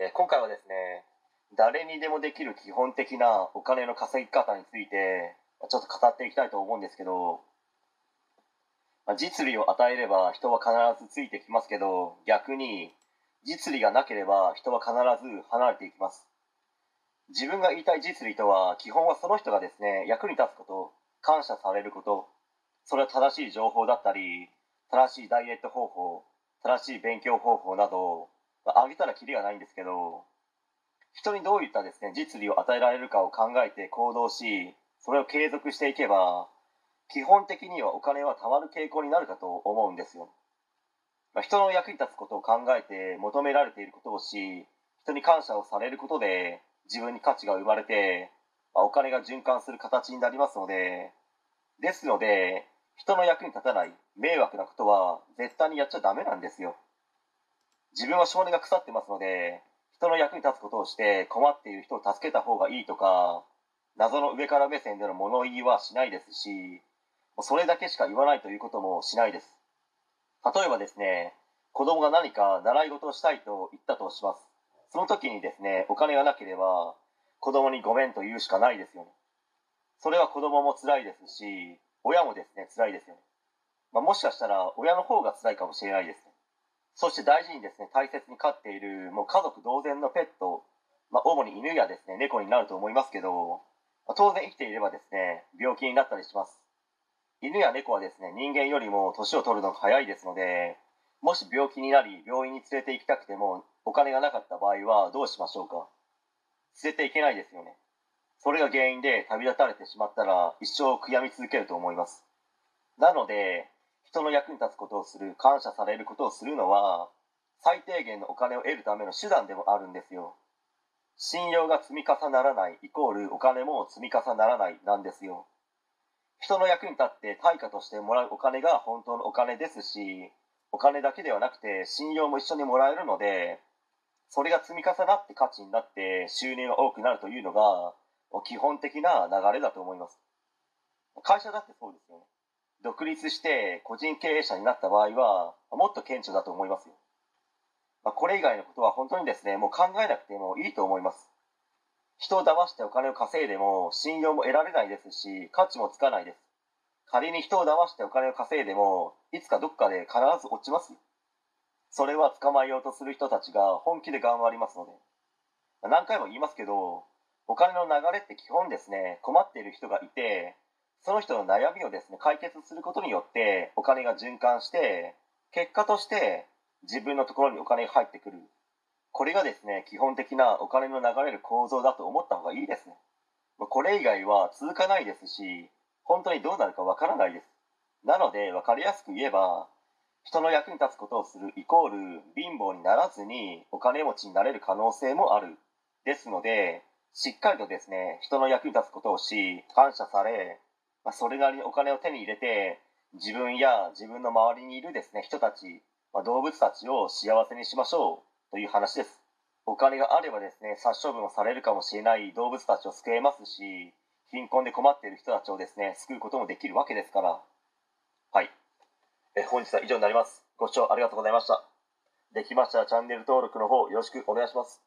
え今回はですね誰にでもできる基本的なお金の稼ぎ方についてちょっと語っていきたいと思うんですけど、まあ実利を与えれば人は必ずついてきますけど逆に実利がなければ人は必ず離れていきます。自分が言いたい実利とは基本はその人がですね役に立つこと感謝されることそれは正しい情報だったり正しいダイエット方法正しい勉強方法などあ、あげたらキリがないんですけど人にどういったですね実利を与えられるかを考えて行動しそれを継続していけば基本的にはお金は貯まる傾向になるかと思うんですよ、まあ、人の役に立つことを考えて求められていることをし人に感謝をされることで自分に価値が生まれて、まあお金が循環する形になりますのでですので人の役に立たない迷惑なことは絶対にやっちゃダメなんですよ。自分は性根が腐ってますので人の役に立つことをして困っている人を助けた方がいいとか謎の上から目線での物言いはしないですしそれだけしか言わないということもしないです。例えばですね子供が何か習い事をしたいと言ったとします。その時にですねお金がなければ子供にごめんと言うしかないですよね。それは子供も辛いですし親もですね辛いですよね、まあ、もしかしたら親の方が辛いかもしれないです。そして大事にですね大切に飼っているもう家族同然のペット、まあ、主に犬やですね猫になると思いますけど、まあ当然生きていればですね病気になったりします。犬や猫はですね人間よりも年を取るのが早いですのでもし病気になり病院に連れて行きたくてもお金がなかった場合はどうしましょうか？連れて行けないですよね。それが原因で旅立たれてしまったら一生悔やみ続けると思います。なので人の役に立つことをする感謝されることをするのは最低限のお金を得るための手段でもあるんですよ。信用が積み重ならないイコールお金も積み重ならないなんですよ。人の役に立って対価としてもらうお金が本当のお金ですしお金だけではなくて信用も一緒にもらえるのでそれが積み重なって価値になって収入が多くなるというのが基本的な流れだと思います。会社だってそうですよね。独立して個人経営者になった場合はもっと顕著だと思いますよ、まあ、これ以外のことは本当にですねもう考えなくてもいいと思います。人を騙してお金を稼いでも信用も得られないですし価値もつかないです。仮に人を騙してお金を稼いでもいつかどっかで必ず落ちますそれは捕まえようとする人たちが本気で頑張りますので。何回も言いますけどお金の流れって基本ですね困っている人がいてその人の悩みをですね解決することによってお金が循環して結果として自分のところにお金が入ってくる。これがですね基本的なお金の流れる構造だと思った方がいいですね。これ以外は続かないですし本当にどうなるかわからないです。なので分かりやすく言えば人の役に立つことをするイコール貧乏にならずにお金持ちになれる可能性もある。ですのでしっかりとですね人の役に立つことをし感謝され、まあ、それなりにお金を手に入れて自分や自分の周りにいるですね人たち、まあ、動物たちを幸せにしましょうという話です。お金があればですね殺処分をされるかもしれない動物たちを救えますし貧困で困っている人たちをですね救うこともできるわけですから。はい。え本日は以上になります。ご視聴ありがとうございました。できましたらチャンネル登録の方よろしくお願いします。